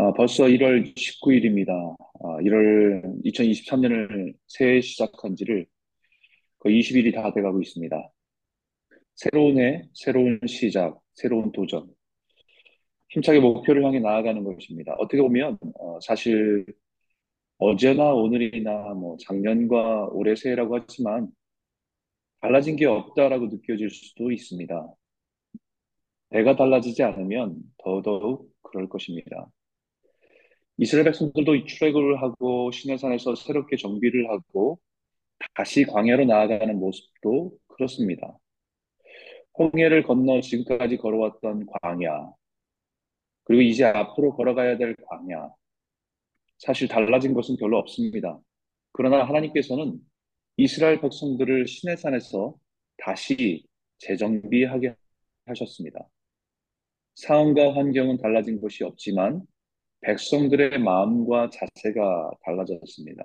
아, 벌써 1월 19일입니다. 아, 1월 2023년을 새해 시작한 지를 거의 20일이 다 돼가고 있습니다. 새로운 해, 새로운 시작, 새로운 도전. 힘차게 목표를 향해 나아가는 것입니다. 어떻게 보면 어, 사실 어제나 오늘이나 뭐 작년과 올해 새해라고 하지만 달라진 게 없다라고 느껴질 수도 있습니다. 내가 달라지지 않으면 더더욱 그럴 것입니다. 이스라엘 백성들도 출애굽을 하고 시내산에서 새롭게 정비를 하고 다시 광야로 나아가는 모습도 그렇습니다. 홍해를 건너 지금까지 걸어왔던 광야, 그리고 이제 앞으로 걸어가야 될 광야. 사실 달라진 것은 별로 없습니다. 그러나 하나님께서는 이스라엘 백성들을 시내산에서 다시 재정비하게 하셨습니다. 상황과 환경은 달라진 것이 없지만 백성들의 마음과 자세가 달라졌습니다.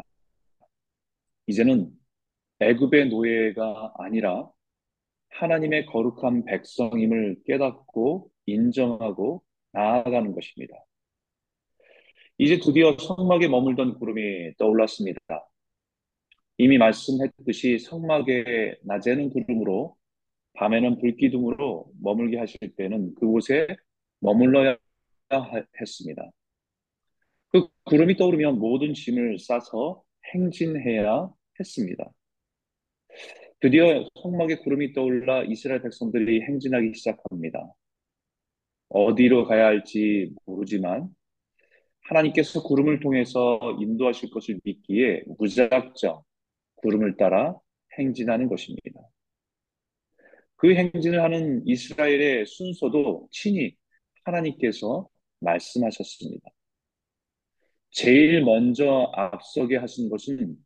이제는 애굽의 노예가 아니라 하나님의 거룩한 백성임을 깨닫고 인정하고 나아가는 것입니다. 이제 드디어 성막에 머물던 구름이 떠올랐습니다. 이미 말씀했듯이 성막에 낮에는 구름으로 밤에는 불기둥으로 머물게 하실 때는 그곳에 머물러야 했습니다. 그 구름이 떠오르면 모든 짐을 싸서 행진해야 했습니다. 드디어 성막에 구름이 떠올라 이스라엘 백성들이 행진하기 시작합니다. 어디로 가야 할지 모르지만 하나님께서 구름을 통해서 인도하실 것을 믿기에 무작정 구름을 따라 행진하는 것입니다. 그 행진을 하는 이스라엘의 순서도 친히 하나님께서 말씀하셨습니다. 제일 먼저 앞서게 하신 것은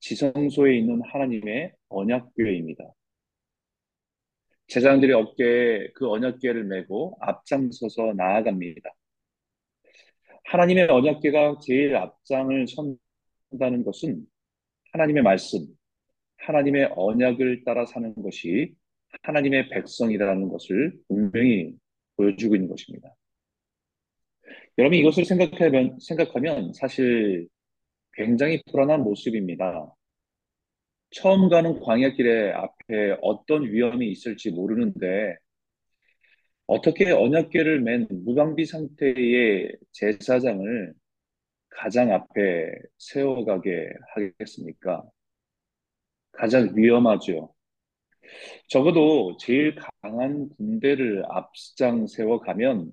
지성소에 있는 하나님의 언약궤입니다. 제자들이 어깨에 그 언약궤를 메고 앞장서서 나아갑니다. 하나님의 언약궤가 제일 앞장을 선다는 것은 하나님의 말씀, 하나님의 언약을 따라 사는 것이 하나님의 백성이라는 것을 분명히 보여주고 있는 것입니다. 여러분 이것을 생각하면, 생각하면 사실 굉장히 불안한 모습입니다. 처음 가는 광야길에 앞에 어떤 위험이 있을지 모르는데 어떻게 언약궤를 맨 무방비 상태의 제사장을 가장 앞에 세워가게 하겠습니까? 가장 위험하죠. 적어도 제일 강한 군대를 앞장 세워가면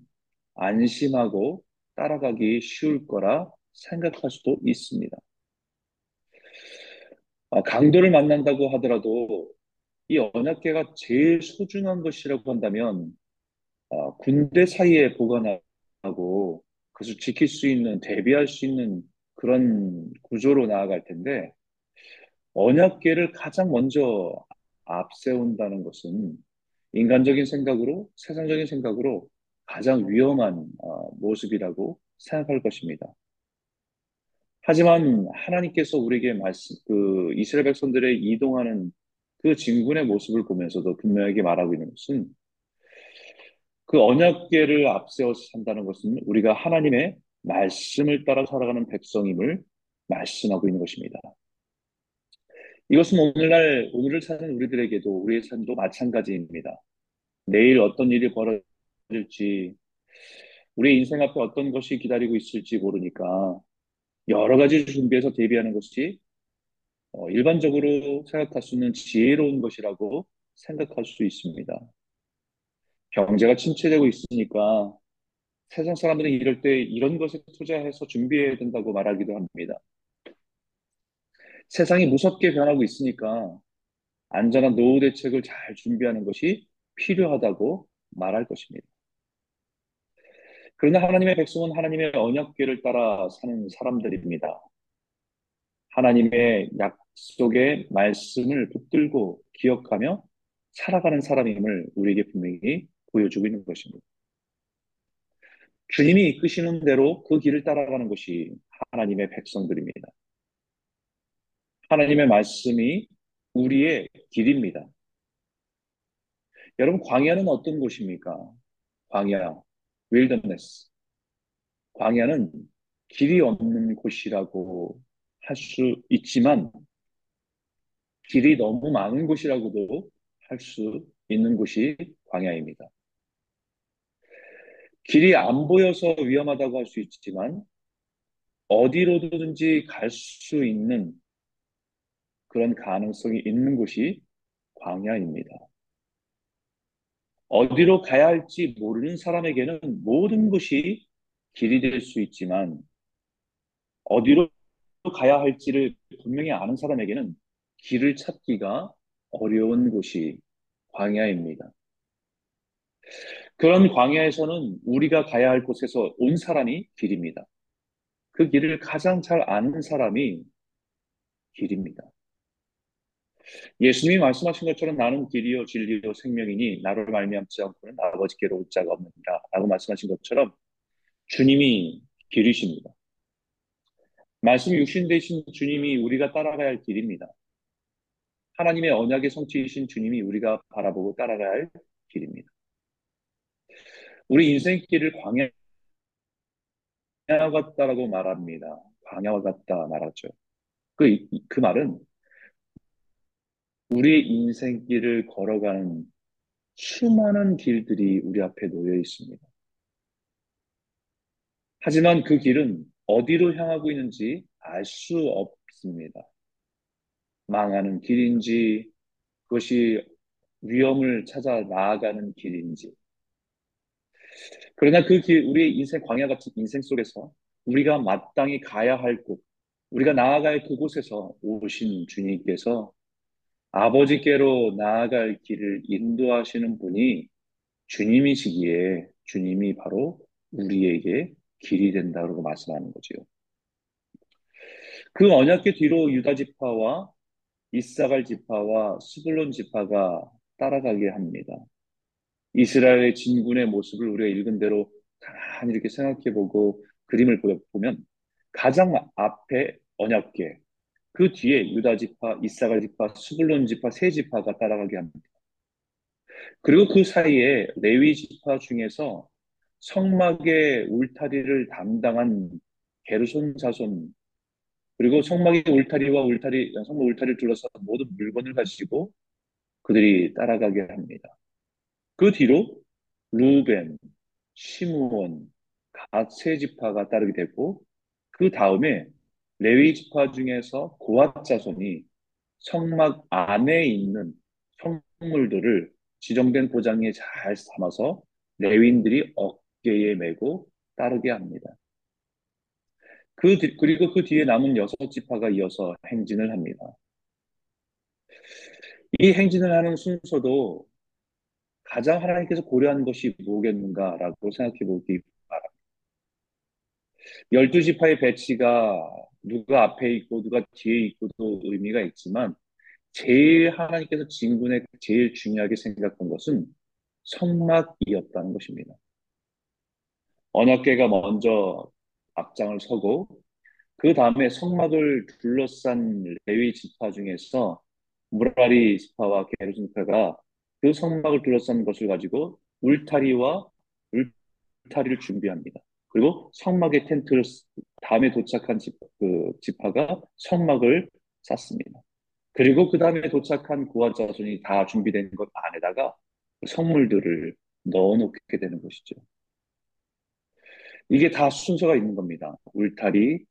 안심하고 따라가기 쉬울 거라 생각할 수도 있습니다. 아, 강도를 만난다고 하더라도 이 언약계가 제일 소중한 것이라고 한다면 아, 군대 사이에 보관하고 그것을 지킬 수 있는 대비할 수 있는 그런 구조로 나아갈 텐데 언약계를 가장 먼저 앞세운다는 것은 인간적인 생각으로 세상적인 생각으로 가장 위험한 어, 모습이라고 생각할 것입니다. 하지만 하나님께서 우리에게 말씀, 그 이스라엘 백성들의 이동하는 그 진군의 모습을 보면서도 분명하게 말하고 있는 것은 그 언약계를 앞세워서 산다는 것은 우리가 하나님의 말씀을 따라 살아가는 백성임을 말씀하고 있는 것입니다. 이것은 오늘날 오늘을 사는 우리들에게도 우리의 삶도 마찬가지입니다. 내일 어떤 일이 벌어질 지 우리 인생 앞에 어떤 것이 기다리고 있을지 모르니까 여러 가지 준비해서 대비하는 것이 어, 일반적으로 생각할 수 있는 지혜로운 것이라고 생각할 수 있습니다. 경제가 침체되고 있으니까 세상 사람들은 이럴 때 이런 것에 투자해서 준비해야 된다고 말하기도 합니다. 세상이 무섭게 변하고 있으니까 안전한 노후 대책을 잘 준비하는 것이 필요하다고 말할 것입니다. 그러나 하나님의 백성은 하나님의 언약궤를 따라 사는 사람들입니다. 하나님의 약속의 말씀을 붙들고 기억하며 살아가는 사람임을 우리에게 분명히 보여주고 있는 것입니다. 주님이 이끄시는 대로 그 길을 따라가는 것이 하나님의 백성들입니다. 하나님의 말씀이 우리의 길입니다. 여러분, 광야는 어떤 곳입니까? 광야, 윌더네스. 광야는 길이 없는 곳이라고 할 수 있지만 길이 너무 많은 곳이라고도 할 수 있는 곳이 광야입니다. 길이 안 보여서 위험하다고 할 수 있지만 어디로든지 갈 수 있는 그런 가능성이 있는 곳이 광야입니다. 어디로 가야 할지 모르는 사람에게는 모든 곳이 길이 될 수 있지만 어디로 가야 할지를 분명히 아는 사람에게는 길을 찾기가 어려운 곳이 광야입니다. 그런 광야에서는 우리가 가야 할 곳에서 온 사람이 길입니다. 그 길을 가장 잘 아는 사람이 길입니다. 예수님이 말씀하신 것처럼 나는 길이요 진리요 생명이니 나를 말미암지 않고는 아버지께로 올 자가 없느니라 라고 말씀하신 것처럼 주님이 길이십니다. 말씀이 육신 되신 주님이 우리가 따라가야 할 길입니다. 하나님의 언약의 성취이신 주님이 우리가 바라보고 따라가야 할 길입니다. 우리 인생길을 광야 같다라고 말합니다. 광야와 같다 말하죠. 그, 그 말은 우리 인생길을 걸어가는 수많은 길들이 우리 앞에 놓여 있습니다. 하지만 그 길은 어디로 향하고 있는지 알 수 없습니다. 망하는 길인지, 그것이 위험을 찾아 나아가는 길인지. 그러나 그 길, 우리의 인생 광야 같은 인생 속에서 우리가 마땅히 가야 할 곳, 우리가 나아갈 그곳에서 오신 주님께서 아버지께로 나아갈 길을 인도하시는 분이 주님이시기에 주님이 바로 우리에게 길이 된다고 말씀하는 거지요. 그 언약계 뒤로 유다 지파와 이사갈 지파와 스불론 지파가 따라가게 합니다. 이스라엘의 진군의 모습을 우리가 읽은 대로 가만히 이렇게 생각해보고 그림을 보면 가장 앞에 언약계, 그 뒤에 유다 지파, 이사갈 지파, 스불론 지파 세 지파가 따라가게 합니다. 그리고 그 사이에 레위 지파 중에서 성막의 울타리를 담당한 게르손 자손 그리고 성막의 울타리와 울타리 성막 울타리를 둘러싼 모든 물건을 가지고 그들이 따라가게 합니다. 그 뒤로 루벤, 시므온, 갓세 지파가 따르게 되고 그 다음에 레위 지파 중에서 고앗 자손이 성막 안에 있는 성물들을 지정된 포장에 잘 담아서 레위인들이 어깨에 메고 따르게 합니다. 그 뒤, 그리고 그 뒤에 남은 여섯 지파가 이어서 행진을 합니다. 이 행진을 하는 순서도 가장 하나님께서 고려한 것이 뭐겠는가라고 생각해 보기 바랍니다. 열두 지파의 배치가 누가 앞에 있고 누가 뒤에 있고도 의미가 있지만 제일 하나님께서 진군에 제일 중요하게 생각한 것은 성막이었다는 것입니다. 언약계가 먼저 앞장을 서고 그 다음에 성막을 둘러싼 레위 지파 중에서 무라리 지파와 게르신 지파가 그 성막을 둘러싼 것을 가지고 울타리와 울타리를 준비합니다. 그리고 성막의 텐트를 다음에 도착한 집, 그 지파가 성막을 쌓습니다. 그리고 그 다음에 도착한 구한 자손이 다 준비된 것 안에다가 성물들을 넣어놓게 되는 것이죠. 이게 다 순서가 있는 겁니다. 울타리,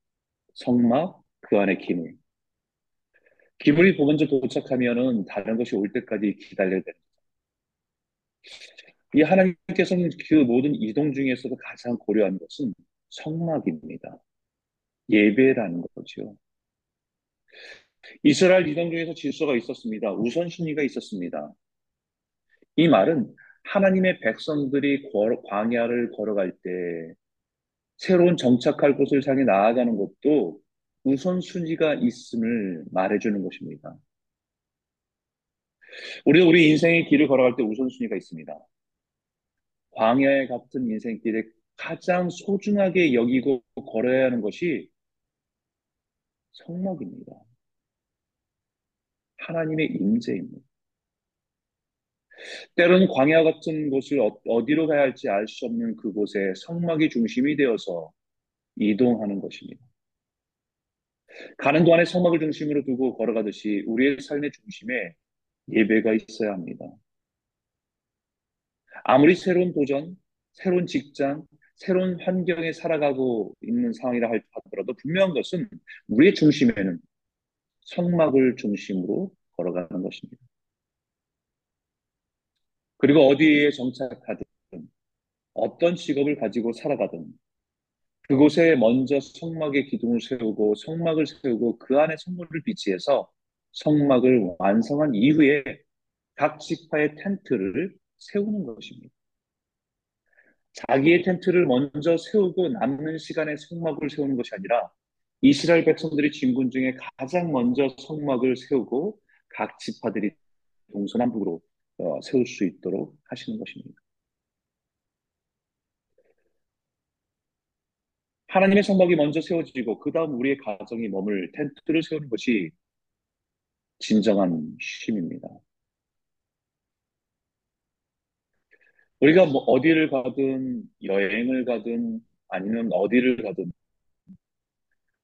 성막, 그 안에 기물. 기물이 먼저 도착하면은 다른 것이 올 때까지 기다려야 되는 이 하나님께서는 그 모든 이동 중에서도 가장 고려한 것은 성막입니다. 예배라는 거죠. 이스라엘 이동 중에서 질서가 있었습니다. 우선순위가 있었습니다. 이 말은 하나님의 백성들이 광야를 걸어갈 때 새로운 정착할 곳을 향해 나아가는 것도 우선순위가 있음을 말해주는 것입니다. 우리도 우리 인생의 길을 걸어갈 때 우선순위가 있습니다. 광야에 같은 인생길에 가장 소중하게 여기고 걸어야 하는 것이 성막입니다. 하나님의 임재입니다. 때로는 광야 같은 곳을 어, 어디로 가야 할지 알 수 없는 그곳에 성막이 중심이 되어서 이동하는 것입니다. 가는 동안에 성막을 중심으로 두고 걸어가듯이 우리의 삶의 중심에 예배가 있어야 합니다. 아무리 새로운 도전, 새로운 직장, 새로운 환경에 살아가고 있는 상황이라 하더라도 분명한 것은 우리의 중심에는 성막을 중심으로 걸어가는 것입니다. 그리고 어디에 정착하든 어떤 직업을 가지고 살아가든 그곳에 먼저 성막의 기둥을 세우고 성막을 세우고 그 안에 성물을 비치해서 성막을 완성한 이후에 각 지파의 텐트를 세우는 것입니다. 자기의 텐트를 먼저 세우고 남는 시간에 성막을 세우는 것이 아니라 이스라엘 백성들이 진군 중에 가장 먼저 성막을 세우고 각 지파들이 동서남북으로 어, 세울 수 있도록 하시는 것입니다. 하나님의 성막이 먼저 세워지고 그 다음 우리의 가정이 머물 텐트를 세우는 것이 진정한 쉼입니다. 우리가 뭐 어디를 가든 여행을 가든 아니면 어디를 가든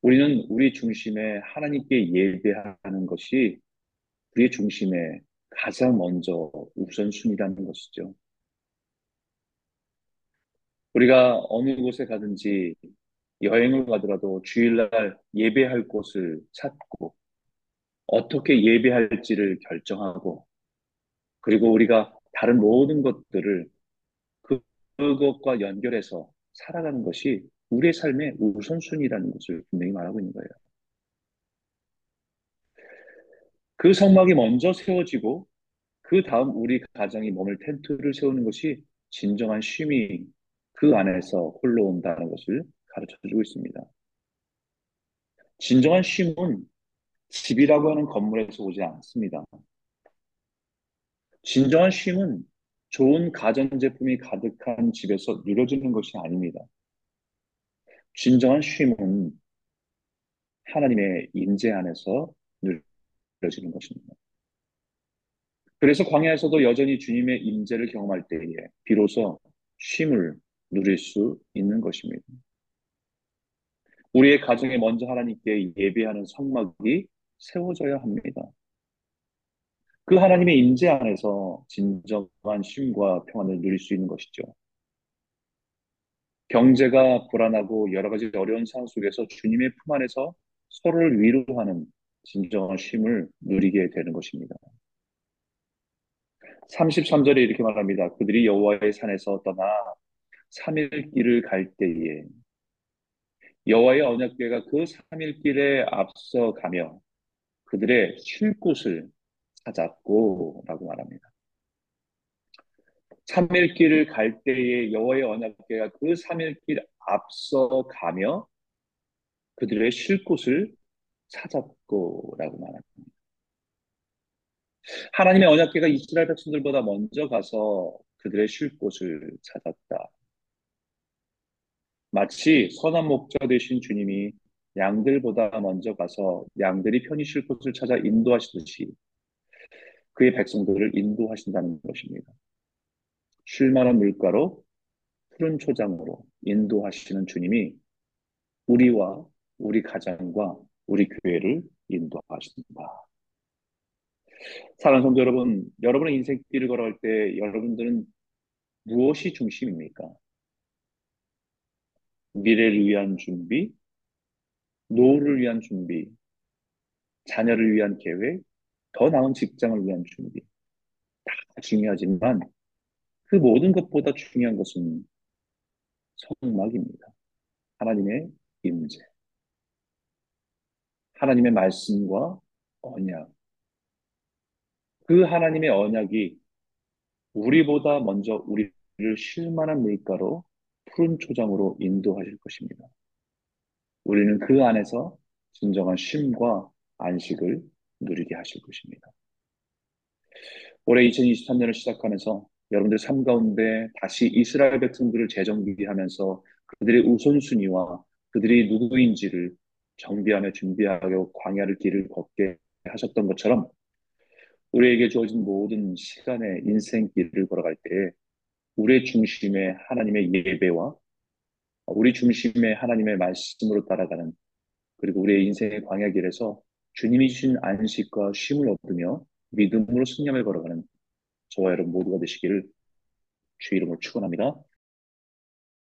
우리는 우리 중심에 하나님께 예배하는 것이 우리의 중심에 가장 먼저 우선순위라는 것이죠. 우리가 어느 곳에 가든지 여행을 가더라도 주일날 예배할 곳을 찾고 어떻게 예배할지를 결정하고 그리고 우리가 다른 모든 것들을 그, 그것과 연결해서 살아가는 것이 우리의 삶의 우선순위라는 것을 분명히 말하고 있는 거예요. 그 성막이 먼저 세워지고 그 다음 우리 가정이 머물 텐트를 세우는 것이 진정한 쉼이 그 안에서 홀로 온다는 것을 가르쳐 주고 있습니다. 진정한 쉼은 집이라고 하는 건물에서 오지 않습니다. 진정한 쉼은 좋은 가전제품이 가득한 집에서 누려지는 것이 아닙니다. 진정한 쉼은 하나님의 임재 안에서 누려지는 것입니다. 그래서 광야에서도 여전히 주님의 임재를 경험할 때에 비로소 쉼을 누릴 수 있는 것입니다. 우리의 가정에 먼저 하나님께 예배하는 성막이 세워져야 합니다. 그 하나님의 임재 안에서 진정한 쉼과 평안을 누릴 수 있는 것이죠. 경제가 불안하고 여러 가지 어려운 상황 속에서 주님의 품 안에서 서로를 위로하는 진정한 쉼을 누리게 되는 것입니다. 33절에 이렇게 말합니다. 그들이 여호와의 산에서 떠나 3일 길을 갈 때에 여호와의 언약궤가 그 3일 길에 앞서 가며 그들의 쉴 곳을 찾았고 라고 말합니다. 3일 길을 갈 때에 여호와의 언약궤가 그 3일 길 앞서 가며 그들의 쉴 곳을 찾았고 라고 말합니다. 하나님의 언약궤가 이스라엘 백성들보다 먼저 가서 그들의 쉴 곳을 찾았다. 마치 선한 목자 되신 주님이 양들보다 먼저 가서 양들이 편히 쉴 곳을 찾아 인도하시듯이 그의 백성들을 인도하신다는 것입니다. 쉴만한 물가로 푸른 초장으로 인도하시는 주님이 우리와 우리 가정과 우리 교회를 인도하신다. 사랑하는 성도 여러분, 여러분의 인생길을 걸어갈 때 여러분들은 무엇이 중심입니까? 미래를 위한 준비, 노후를 위한 준비, 자녀를 위한 계획, 더 나은 직장을 위한 준비. 다 중요하지만 그 모든 것보다 중요한 것은 성막입니다. 하나님의 임재. 하나님의 말씀과 언약. 그 하나님의 언약이 우리보다 먼저 우리를 쉴 만한 밀가로 푸른 초장으로 인도하실 것입니다. 우리는 그 안에서 진정한 쉼과 안식을 누리게 하실 것입니다. 올해 2023년을 시작하면서 여러분들 삶 가운데 다시 이스라엘 백성들을 재정비하면서 그들의 우선순위와 그들이 누구인지를 정비하며 준비하려 광야를 길을 걷게 하셨던 것처럼 우리에게 주어진 모든 시간의 인생 길을 걸어갈 때 우리의 중심에 하나님의 예배와 우리 중심의 하나님의 말씀으로 따라가는 그리고 우리의 인생의 광야길에서 주님이 주신 안식과 쉼을 얻으며 믿음으로 승리을 걸어가는 저와 여러분 모두가 되시기를 주 이름으로 축원합니다.